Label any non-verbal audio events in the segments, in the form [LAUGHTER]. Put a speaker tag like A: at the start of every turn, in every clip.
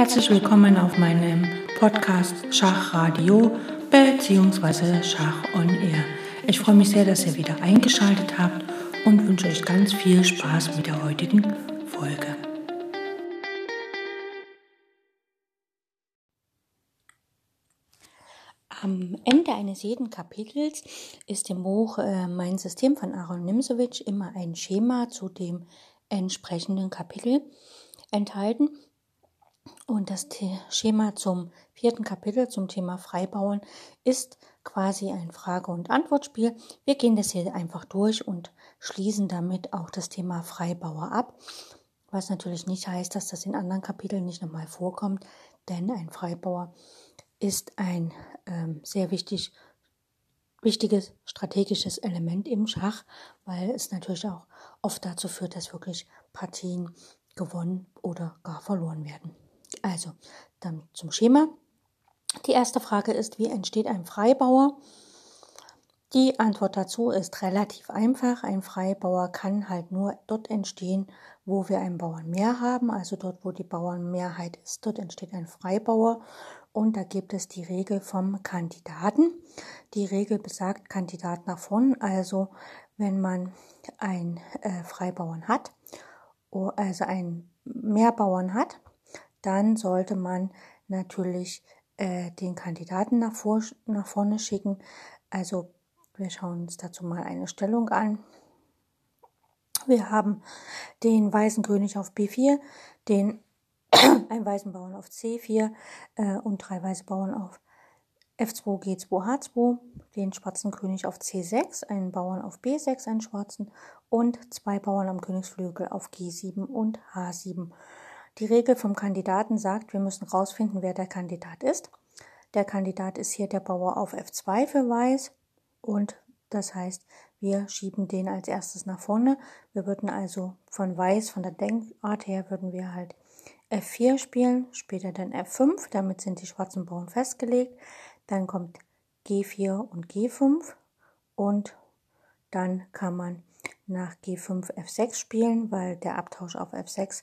A: Herzlich willkommen auf meinem Podcast Schachradio bzw. Schach on Air. Ich freue mich sehr, dass ihr wieder eingeschaltet habt und wünsche euch ganz viel Spaß mit der heutigen Folge. Am Ende eines jeden Kapitels ist im Buch äh, Mein System von Aaron Nimsewitsch immer ein Schema zu dem entsprechenden Kapitel enthalten. Und das Schema zum vierten Kapitel zum Thema Freibauen ist quasi ein Frage- und Antwortspiel. Wir gehen das hier einfach durch und schließen damit auch das Thema Freibauer ab. Was natürlich nicht heißt, dass das in anderen Kapiteln nicht nochmal vorkommt, denn ein Freibauer ist ein ähm, sehr wichtig, wichtiges strategisches Element im Schach, weil es natürlich auch oft dazu führt, dass wirklich Partien gewonnen oder gar verloren werden. Also, dann zum Schema. Die erste Frage ist, wie entsteht ein Freibauer? Die Antwort dazu ist relativ einfach. Ein Freibauer kann halt nur dort entstehen, wo wir einen Bauern mehr haben, also dort, wo die Bauernmehrheit ist. Dort entsteht ein Freibauer und da gibt es die Regel vom Kandidaten. Die Regel besagt Kandidat nach vorn, also wenn man einen äh, Freibauern hat, also einen Mehrbauern hat, dann sollte man natürlich äh, den Kandidaten nach, vor, nach vorne schicken. Also wir schauen uns dazu mal eine Stellung an. Wir haben den weißen König auf B4, den [CLEARS THROAT] einen weißen Bauern auf C4 äh, und drei weiße Bauern auf F2, G2, H2, den schwarzen König auf C6, einen Bauern auf B6, einen schwarzen und zwei Bauern am Königsflügel auf G7 und H7. Die Regel vom Kandidaten sagt, wir müssen herausfinden, wer der Kandidat ist. Der Kandidat ist hier der Bauer auf F2 für Weiß und das heißt, wir schieben den als erstes nach vorne. Wir würden also von Weiß, von der Denkart her, würden wir halt F4 spielen, später dann F5, damit sind die schwarzen Bauern festgelegt. Dann kommt G4 und G5 und dann kann man nach G5 F6 spielen, weil der Abtausch auf F6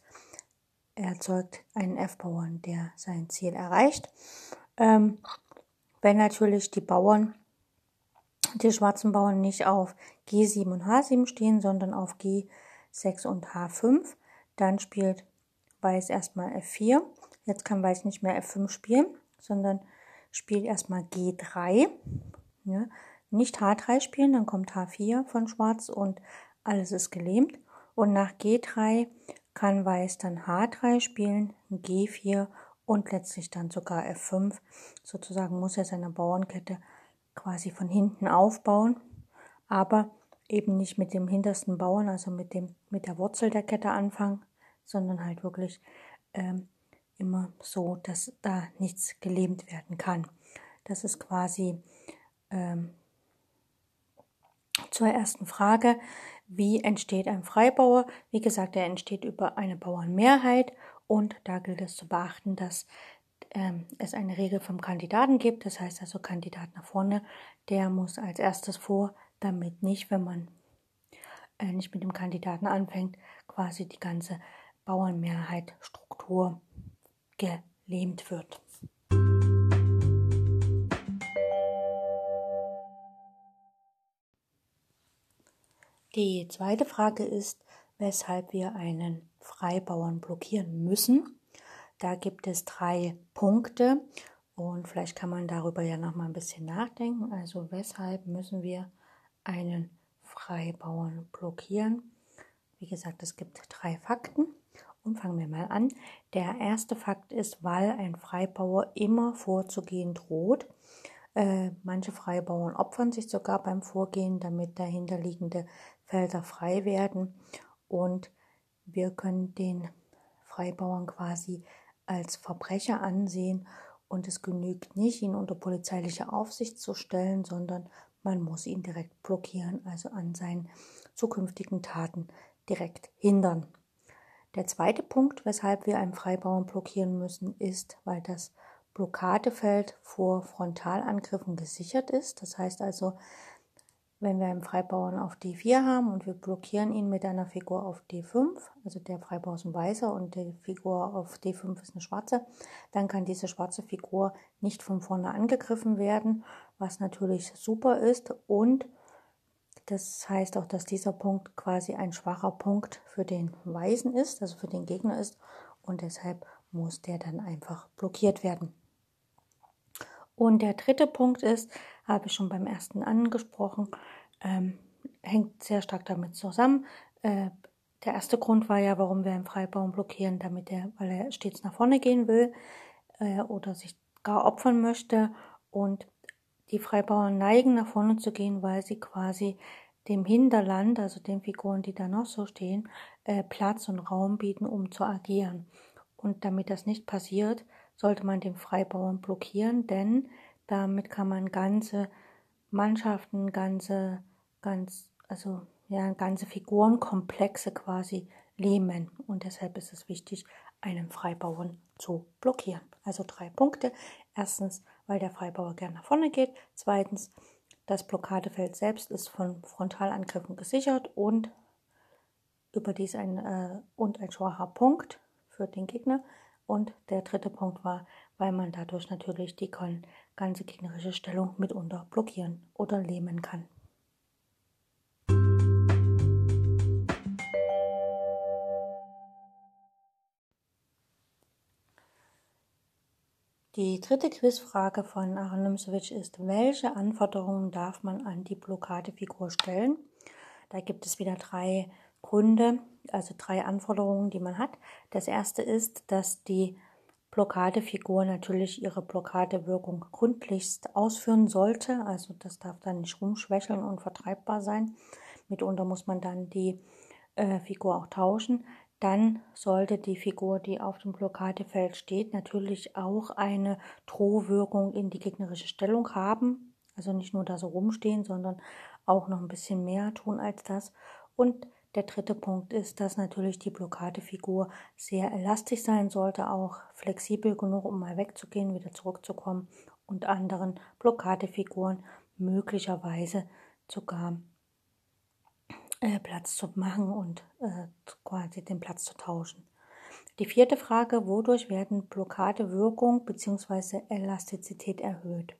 A: erzeugt einen F-Bauern, der sein Ziel erreicht. Ähm, wenn natürlich die Bauern, die schwarzen Bauern nicht auf G7 und H7 stehen, sondern auf G6 und H5, dann spielt Weiß erstmal F4. Jetzt kann Weiß nicht mehr F5 spielen, sondern spielt erstmal G3. Ja, nicht H3 spielen, dann kommt H4 von Schwarz und alles ist gelähmt. Und nach G3 kann Weiß dann H3 spielen, G4 und letztlich dann sogar F5. Sozusagen muss er seine Bauernkette quasi von hinten aufbauen, aber eben nicht mit dem hintersten Bauern, also mit, dem, mit der Wurzel der Kette anfangen, sondern halt wirklich ähm, immer so, dass da nichts gelähmt werden kann. Das ist quasi ähm, zur ersten Frage. Wie entsteht ein Freibauer? Wie gesagt, er entsteht über eine Bauernmehrheit und da gilt es zu beachten, dass ähm, es eine Regel vom Kandidaten gibt. Das heißt also, Kandidat nach vorne, der muss als erstes vor, damit nicht, wenn man äh, nicht mit dem Kandidaten anfängt, quasi die ganze Bauernmehrheit Struktur gelähmt wird. Die zweite Frage ist, weshalb wir einen Freibauern blockieren müssen. Da gibt es drei Punkte und vielleicht kann man darüber ja noch mal ein bisschen nachdenken. Also weshalb müssen wir einen Freibauern blockieren? Wie gesagt, es gibt drei Fakten und fangen wir mal an. Der erste Fakt ist, weil ein Freibauer immer vorzugehen droht. Äh, manche Freibauern opfern sich sogar beim Vorgehen, damit dahinterliegende Felder frei werden und wir können den Freibauern quasi als Verbrecher ansehen und es genügt nicht, ihn unter polizeiliche Aufsicht zu stellen, sondern man muss ihn direkt blockieren, also an seinen zukünftigen Taten direkt hindern. Der zweite Punkt, weshalb wir einen Freibauern blockieren müssen, ist, weil das Blockadefeld vor Frontalangriffen gesichert ist. Das heißt also, wenn wir einen Freibauern auf D4 haben und wir blockieren ihn mit einer Figur auf D5, also der Freibauer ist ein weißer und die Figur auf D5 ist eine schwarze, dann kann diese schwarze Figur nicht von vorne angegriffen werden, was natürlich super ist und das heißt auch, dass dieser Punkt quasi ein schwacher Punkt für den Weißen ist, also für den Gegner ist und deshalb muss der dann einfach blockiert werden. Und der dritte Punkt ist, habe ich schon beim ersten angesprochen, ähm, hängt sehr stark damit zusammen. Äh, der erste Grund war ja, warum wir einen Freibaum blockieren, damit er, weil er stets nach vorne gehen will äh, oder sich gar opfern möchte. Und die Freibauern neigen nach vorne zu gehen, weil sie quasi dem Hinterland, also den Figuren, die da noch so stehen, äh, Platz und Raum bieten, um zu agieren. Und damit das nicht passiert, sollte man den Freibauern blockieren, denn damit kann man ganze Mannschaften, ganze, ganz, also ja, ganze Figurenkomplexe quasi lähmen. Und deshalb ist es wichtig, einen Freibauern zu blockieren. Also drei Punkte. Erstens, weil der Freibauer gerne nach vorne geht. Zweitens, das Blockadefeld selbst ist von Frontalangriffen gesichert und überdies ein, äh, und ein schwacher Punkt für den Gegner. Und der dritte Punkt war, weil man dadurch natürlich die ganze gegnerische Stellung mitunter blockieren oder lähmen kann. Die dritte Quizfrage von Aaron Nimsewitsch ist, welche Anforderungen darf man an die Blockadefigur stellen? Da gibt es wieder drei Gründe, also drei Anforderungen, die man hat. Das erste ist, dass die Blockadefigur natürlich ihre Blockadewirkung gründlichst ausführen sollte. Also das darf dann nicht rumschwächeln und vertreibbar sein. Mitunter muss man dann die äh, Figur auch tauschen dann sollte die Figur, die auf dem Blockadefeld steht, natürlich auch eine Drohwirkung in die gegnerische Stellung haben. Also nicht nur da so rumstehen, sondern auch noch ein bisschen mehr tun als das. Und der dritte Punkt ist, dass natürlich die Blockadefigur sehr elastisch sein sollte, auch flexibel genug, um mal wegzugehen, wieder zurückzukommen und anderen Blockadefiguren möglicherweise sogar äh, Platz zu machen und äh, quasi den Platz zu tauschen. Die vierte Frage, wodurch werden Blockadewirkung bzw. Elastizität erhöht?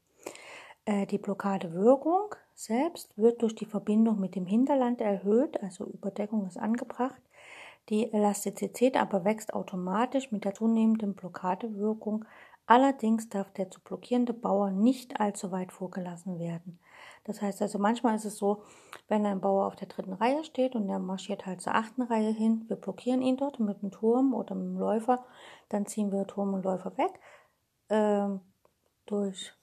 A: Äh, die Blockadewirkung selbst wird durch die Verbindung mit dem Hinterland erhöht, also Überdeckung ist angebracht. Die Elastizität aber wächst automatisch mit der zunehmenden Blockadewirkung. Allerdings darf der zu blockierende Bauer nicht allzu weit vorgelassen werden. Das heißt also, manchmal ist es so, wenn ein Bauer auf der dritten Reihe steht und er marschiert halt zur achten Reihe hin, wir blockieren ihn dort mit dem Turm oder mit dem Läufer, dann ziehen wir Turm und Läufer weg. Ähm, durch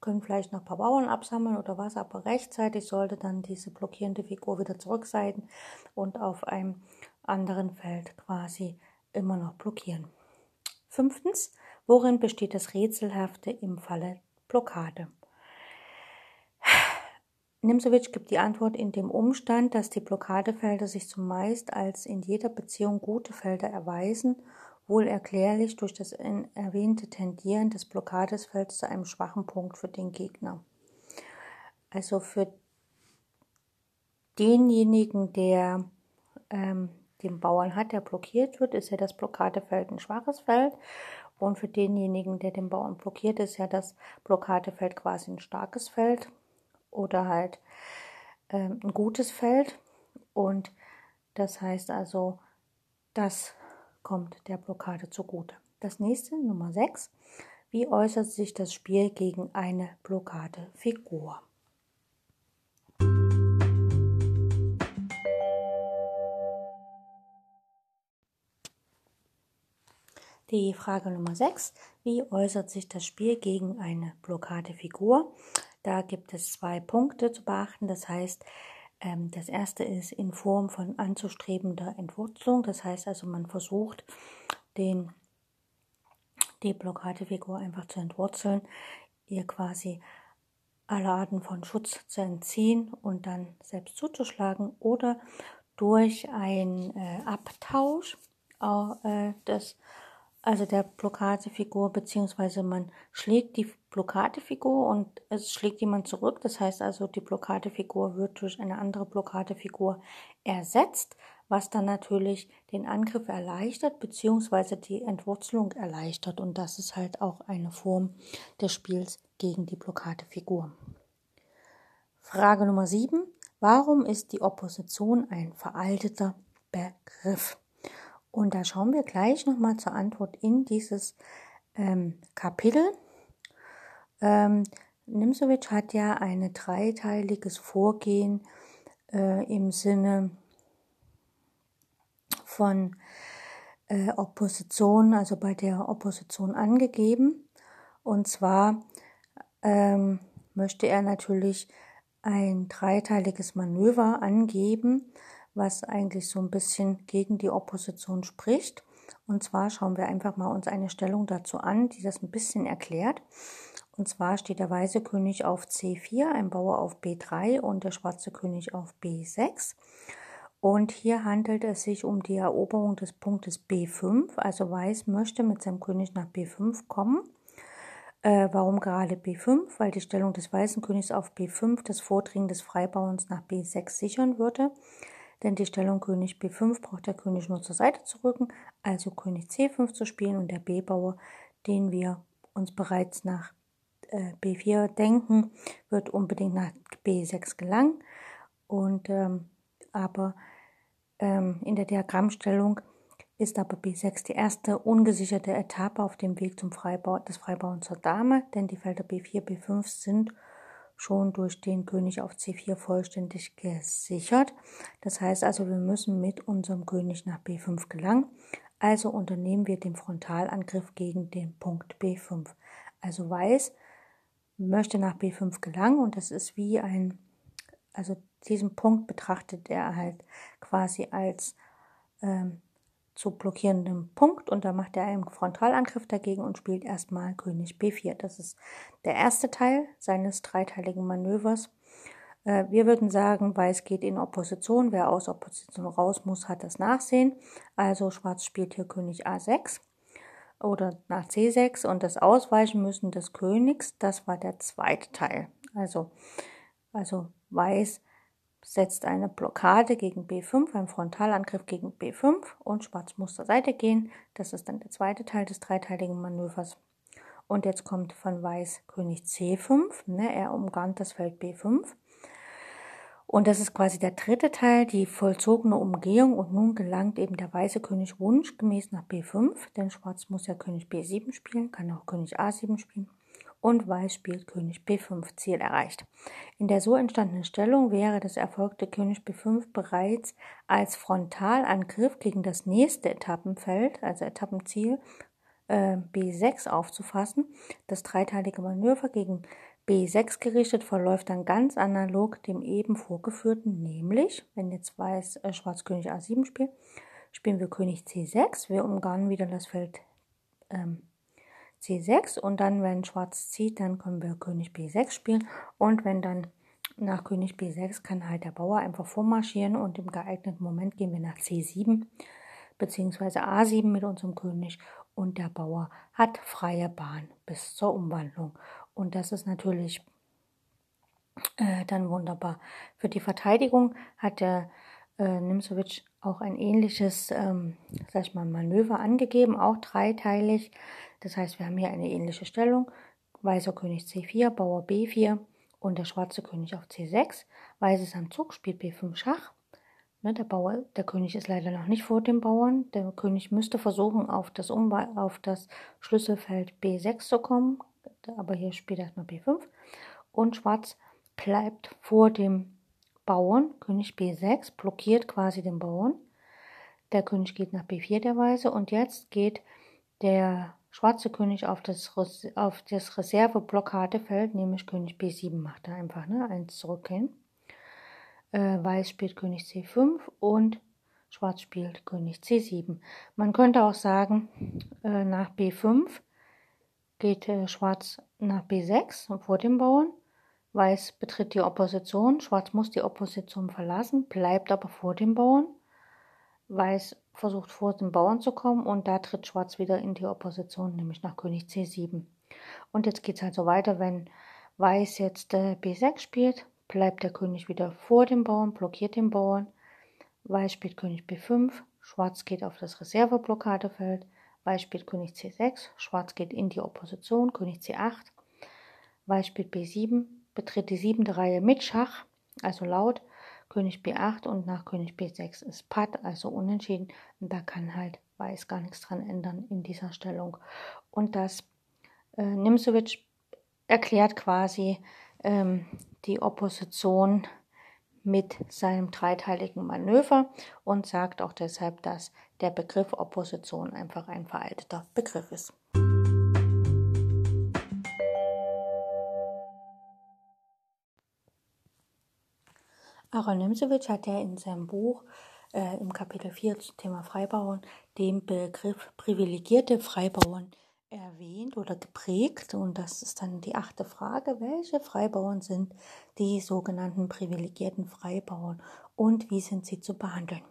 A: können vielleicht noch ein paar Bauern absammeln oder was, aber rechtzeitig sollte dann diese blockierende Figur wieder zurückseiten und auf einem anderen Feld quasi immer noch blockieren. Fünftens, worin besteht das Rätselhafte im Falle Blockade? Nimzowitsch gibt die Antwort in dem Umstand, dass die Blockadefelder sich zumeist als in jeder Beziehung gute Felder erweisen, wohl erklärlich durch das erwähnte Tendieren des Blockadesfelds zu einem schwachen Punkt für den Gegner. Also für denjenigen, der ähm, den Bauern hat, der blockiert wird, ist ja das Blockadefeld ein schwaches Feld. Und für denjenigen, der den Bauern blockiert, ist ja das Blockadefeld quasi ein starkes Feld oder halt ähm, ein gutes Feld. Und das heißt also, das kommt der Blockade zugute. Das nächste, Nummer 6. Wie äußert sich das Spiel gegen eine Blockadefigur? Die Frage Nummer 6. Wie äußert sich das Spiel gegen eine Blockadefigur? Da gibt es zwei Punkte zu beachten. Das heißt, das erste ist in Form von anzustrebender Entwurzelung. Das heißt also, man versucht, den, die Blockadefigur einfach zu entwurzeln, ihr quasi alle Arten von Schutz zu entziehen und dann selbst zuzuschlagen oder durch einen äh, Abtausch äh, des also der Blockadefigur, beziehungsweise man schlägt die Blockadefigur und es schlägt jemand zurück. Das heißt also, die Blockadefigur wird durch eine andere Blockadefigur ersetzt, was dann natürlich den Angriff erleichtert, beziehungsweise die Entwurzelung erleichtert. Und das ist halt auch eine Form des Spiels gegen die Blockadefigur. Frage Nummer 7. Warum ist die Opposition ein veralteter Begriff? Und da schauen wir gleich nochmal zur Antwort in dieses ähm, Kapitel. Ähm, Nimzowitsch hat ja ein dreiteiliges Vorgehen äh, im Sinne von äh, Opposition, also bei der Opposition angegeben. Und zwar ähm, möchte er natürlich ein dreiteiliges Manöver angeben, was eigentlich so ein bisschen gegen die Opposition spricht. Und zwar schauen wir einfach mal uns eine Stellung dazu an, die das ein bisschen erklärt. Und zwar steht der weiße König auf C4, ein Bauer auf B3 und der schwarze König auf B6. Und hier handelt es sich um die Eroberung des Punktes B5. Also Weiß möchte mit seinem König nach B5 kommen. Äh, warum gerade B5? Weil die Stellung des weißen Königs auf B5 das Vordringen des Freibauens nach B6 sichern würde denn die Stellung König B5 braucht der König nur zur Seite zu rücken, also König C5 zu spielen und der B-Bauer, den wir uns bereits nach äh, B4 denken, wird unbedingt nach B6 gelangen. Und ähm, aber ähm, in der Diagrammstellung ist aber B6 die erste ungesicherte Etappe auf dem Weg zum Freibau, des Freibauens zur Dame, denn die Felder B4, B5 sind schon durch den König auf C4 vollständig gesichert. Das heißt also, wir müssen mit unserem König nach B5 gelangen. Also unternehmen wir den Frontalangriff gegen den Punkt B5. Also Weiß möchte nach B5 gelangen und das ist wie ein, also diesen Punkt betrachtet er halt quasi als ähm, zu blockierendem Punkt und da macht er einen Frontalangriff dagegen und spielt erstmal König B4. Das ist der erste Teil seines dreiteiligen Manövers. Äh, wir würden sagen, Weiß geht in Opposition. Wer aus Opposition raus muss, hat das Nachsehen. Also Schwarz spielt hier König A6 oder nach C6 und das Ausweichen müssen des Königs, das war der zweite Teil. Also, also Weiß setzt eine Blockade gegen B5, ein Frontalangriff gegen B5 und Schwarz muss zur Seite gehen. Das ist dann der zweite Teil des dreiteiligen Manövers. Und jetzt kommt von Weiß König C5. Ne, er umgarnt das Feld B5. Und das ist quasi der dritte Teil, die vollzogene Umgehung. Und nun gelangt eben der weiße König wunschgemäß nach B5, denn Schwarz muss ja König B7 spielen, kann auch König A7 spielen und Weiß spielt König B5 Ziel erreicht. In der so entstandenen Stellung wäre das erfolgte König B5 bereits als Frontalangriff gegen das nächste Etappenfeld, also Etappenziel äh, B6 aufzufassen. Das dreiteilige Manöver gegen B6 gerichtet verläuft dann ganz analog dem eben vorgeführten, nämlich, wenn jetzt Weiß äh, Schwarz König A7 spielt, spielen wir König C6, wir umgarnen wieder das Feld ähm, C6 und dann, wenn Schwarz zieht, dann können wir König B6 spielen und wenn dann nach König B6 kann halt der Bauer einfach vormarschieren und im geeigneten Moment gehen wir nach C7 bzw. A7 mit unserem König und der Bauer hat freie Bahn bis zur Umwandlung. Und das ist natürlich äh, dann wunderbar. Für die Verteidigung hat der äh, Nimzowitsch auch ein ähnliches, ähm, sag ich mal, Manöver angegeben, auch dreiteilig. Das heißt, wir haben hier eine ähnliche Stellung. Weißer König C4, Bauer B4 und der schwarze König auf C6. Weiß ist am Zug, spielt B5 Schach. Ne, der, Bauer, der König ist leider noch nicht vor dem Bauern. Der König müsste versuchen, auf das, Umba auf das Schlüsselfeld B6 zu kommen. Aber hier spielt er erstmal B5. Und Schwarz bleibt vor dem Bauern. König B6 blockiert quasi den Bauern. Der König geht nach B4 der Weise. Und jetzt geht der schwarze König auf das, auf das Reserve-Blockadefeld, nämlich König B7 macht er einfach, ne, eins zurückgehen. Äh, Weiß spielt König C5 und Schwarz spielt König C7. Man könnte auch sagen, äh, nach B5 geht äh, Schwarz nach B6 vor dem Bauern. Weiß betritt die Opposition. Schwarz muss die Opposition verlassen, bleibt aber vor dem Bauern. Weiß versucht vor den Bauern zu kommen und da tritt Schwarz wieder in die Opposition, nämlich nach König C7. Und jetzt geht es halt so weiter, wenn Weiß jetzt äh, B6 spielt, bleibt der König wieder vor dem Bauern, blockiert den Bauern. Weiß spielt König B5, Schwarz geht auf das Reserveblockadefeld, Weiß spielt König C6, Schwarz geht in die Opposition, König C8, Weiß spielt B7, betritt die siebente Reihe mit Schach, also laut, König B8 und nach König B6 ist Patt, also unentschieden. Und da kann halt Weiß gar nichts dran ändern in dieser Stellung. Und das äh, Nimzowitsch erklärt quasi ähm, die Opposition mit seinem dreiteiligen Manöver und sagt auch deshalb, dass der Begriff Opposition einfach ein veralteter Begriff ist. Aaron Nimzewitsch hat ja in seinem Buch äh, im Kapitel 4 zum Thema Freibauern den Begriff privilegierte Freibauern erwähnt oder geprägt. Und das ist dann die achte Frage. Welche Freibauern sind die sogenannten privilegierten Freibauern und wie sind sie zu behandeln?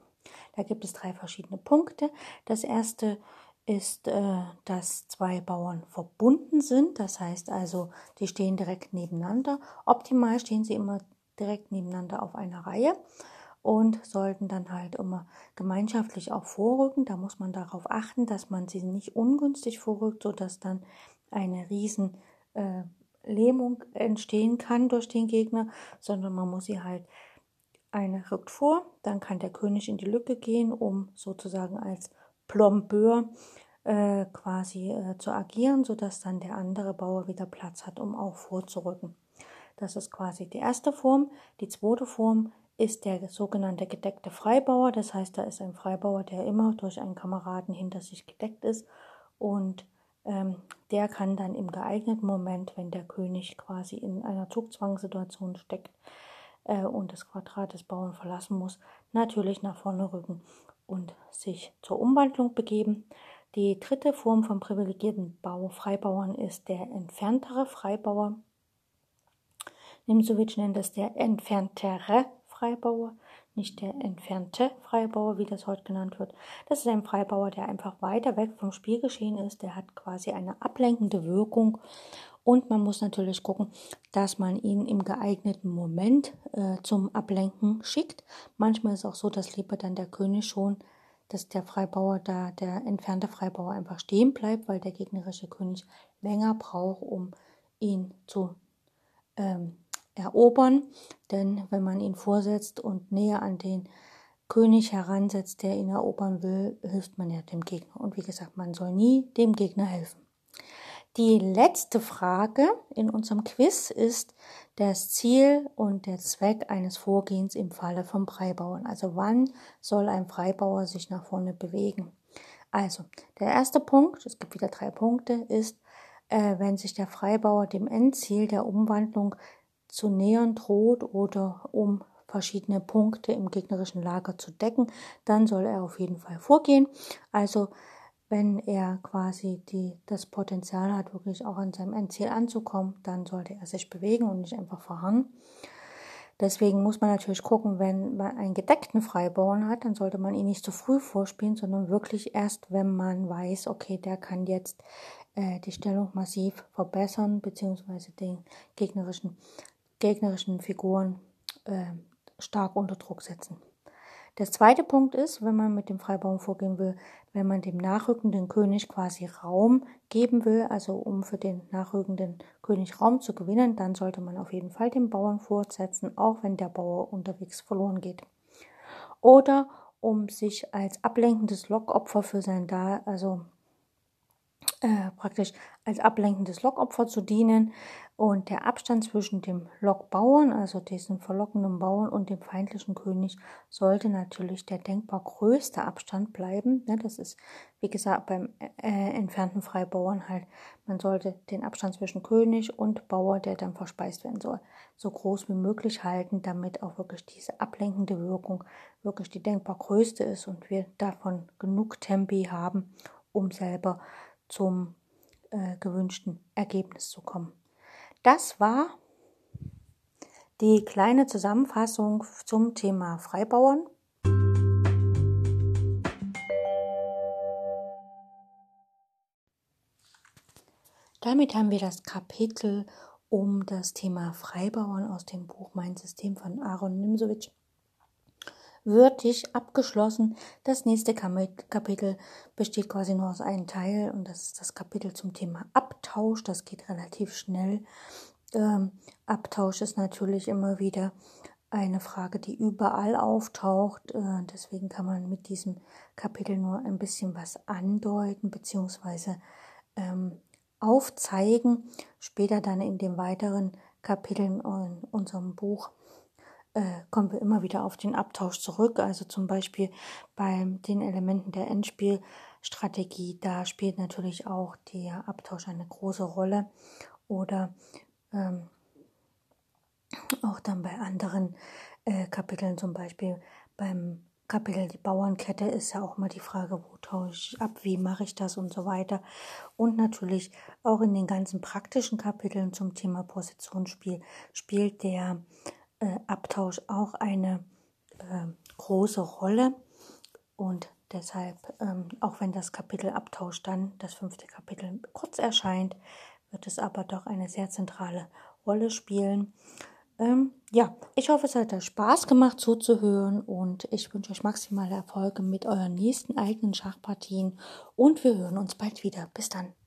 A: Da gibt es drei verschiedene Punkte. Das erste ist, äh, dass zwei Bauern verbunden sind. Das heißt also, die stehen direkt nebeneinander. Optimal stehen sie immer direkt nebeneinander auf einer Reihe und sollten dann halt immer gemeinschaftlich auch vorrücken. Da muss man darauf achten, dass man sie nicht ungünstig vorrückt, sodass dann eine riesen äh, Lähmung entstehen kann durch den Gegner, sondern man muss sie halt eine rückt vor, dann kann der König in die Lücke gehen, um sozusagen als Plombeur äh, quasi äh, zu agieren, sodass dann der andere Bauer wieder Platz hat, um auch vorzurücken. Das ist quasi die erste Form. Die zweite Form ist der sogenannte gedeckte Freibauer. Das heißt, da ist ein Freibauer, der immer durch einen Kameraden hinter sich gedeckt ist und ähm, der kann dann im geeigneten Moment, wenn der König quasi in einer Zugzwangssituation steckt äh, und das Quadrat des Bauern verlassen muss, natürlich nach vorne rücken und sich zur Umwandlung begeben. Die dritte Form von privilegierten Bau Freibauern ist der entferntere Freibauer. Nimsowitsch nennt es der entferntere Freibauer, nicht der entfernte Freibauer, wie das heute genannt wird. Das ist ein Freibauer, der einfach weiter weg vom Spielgeschehen ist. Der hat quasi eine ablenkende Wirkung. Und man muss natürlich gucken, dass man ihn im geeigneten Moment äh, zum Ablenken schickt. Manchmal ist es auch so, dass lieber dann der König schon, dass der Freibauer da, der entfernte Freibauer einfach stehen bleibt, weil der gegnerische König länger braucht, um ihn zu ähm, erobern, denn wenn man ihn vorsetzt und näher an den König heransetzt, der ihn erobern will, hilft man ja dem Gegner. Und wie gesagt, man soll nie dem Gegner helfen. Die letzte Frage in unserem Quiz ist das Ziel und der Zweck eines Vorgehens im Falle von Freibauern. Also wann soll ein Freibauer sich nach vorne bewegen? Also der erste Punkt, es gibt wieder drei Punkte, ist, äh, wenn sich der Freibauer dem Endziel der Umwandlung zu nähern droht oder um verschiedene Punkte im gegnerischen Lager zu decken, dann soll er auf jeden Fall vorgehen. Also wenn er quasi die, das Potenzial hat, wirklich auch an seinem Endziel anzukommen, dann sollte er sich bewegen und nicht einfach verharren. Deswegen muss man natürlich gucken, wenn man einen gedeckten Freibauern hat, dann sollte man ihn nicht zu früh vorspielen, sondern wirklich erst, wenn man weiß, okay, der kann jetzt äh, die Stellung massiv verbessern, beziehungsweise den gegnerischen gegnerischen Figuren äh, stark unter Druck setzen. Der zweite Punkt ist, wenn man mit dem Freibauern vorgehen will, wenn man dem nachrückenden König quasi Raum geben will, also um für den nachrückenden König Raum zu gewinnen, dann sollte man auf jeden Fall den Bauern fortsetzen, auch wenn der Bauer unterwegs verloren geht. Oder um sich als ablenkendes Lockopfer für sein da, also äh, praktisch als ablenkendes Lockopfer zu dienen, und der Abstand zwischen dem Lockbauern, also diesem verlockenden Bauern und dem feindlichen König, sollte natürlich der denkbar größte Abstand bleiben. Ne, das ist, wie gesagt, beim äh, entfernten Freibauern halt, man sollte den Abstand zwischen König und Bauer, der dann verspeist werden soll, so groß wie möglich halten, damit auch wirklich diese ablenkende Wirkung wirklich die denkbar größte ist und wir davon genug Tempi haben, um selber zum äh, gewünschten Ergebnis zu kommen. Das war die kleine Zusammenfassung zum Thema Freibauern. Damit haben wir das Kapitel um das Thema Freibauern aus dem Buch Mein System von Aaron Nimsowitsch würdig abgeschlossen. Das nächste Kapitel besteht quasi nur aus einem Teil und das ist das Kapitel zum Thema Abtausch. Das geht relativ schnell. Ähm, Abtausch ist natürlich immer wieder eine Frage, die überall auftaucht. Äh, deswegen kann man mit diesem Kapitel nur ein bisschen was andeuten bzw. Ähm, aufzeigen. Später dann in den weiteren Kapiteln in unserem Buch äh, kommen wir immer wieder auf den Abtausch zurück. Also zum Beispiel bei den Elementen der Endspielstrategie, da spielt natürlich auch der Abtausch eine große Rolle. Oder ähm, auch dann bei anderen äh, Kapiteln, zum Beispiel beim Kapitel die Bauernkette ist ja auch mal die Frage, wo tausche ich ab, wie mache ich das und so weiter. Und natürlich auch in den ganzen praktischen Kapiteln zum Thema Positionsspiel spielt der Abtausch auch eine äh, große Rolle. Und deshalb, ähm, auch wenn das Kapitel Abtausch dann, das fünfte Kapitel, kurz erscheint, wird es aber doch eine sehr zentrale Rolle spielen. Ähm, ja, ich hoffe, es hat euch Spaß gemacht zuzuhören und ich wünsche euch maximale Erfolge mit euren nächsten eigenen Schachpartien und wir hören uns bald wieder. Bis dann.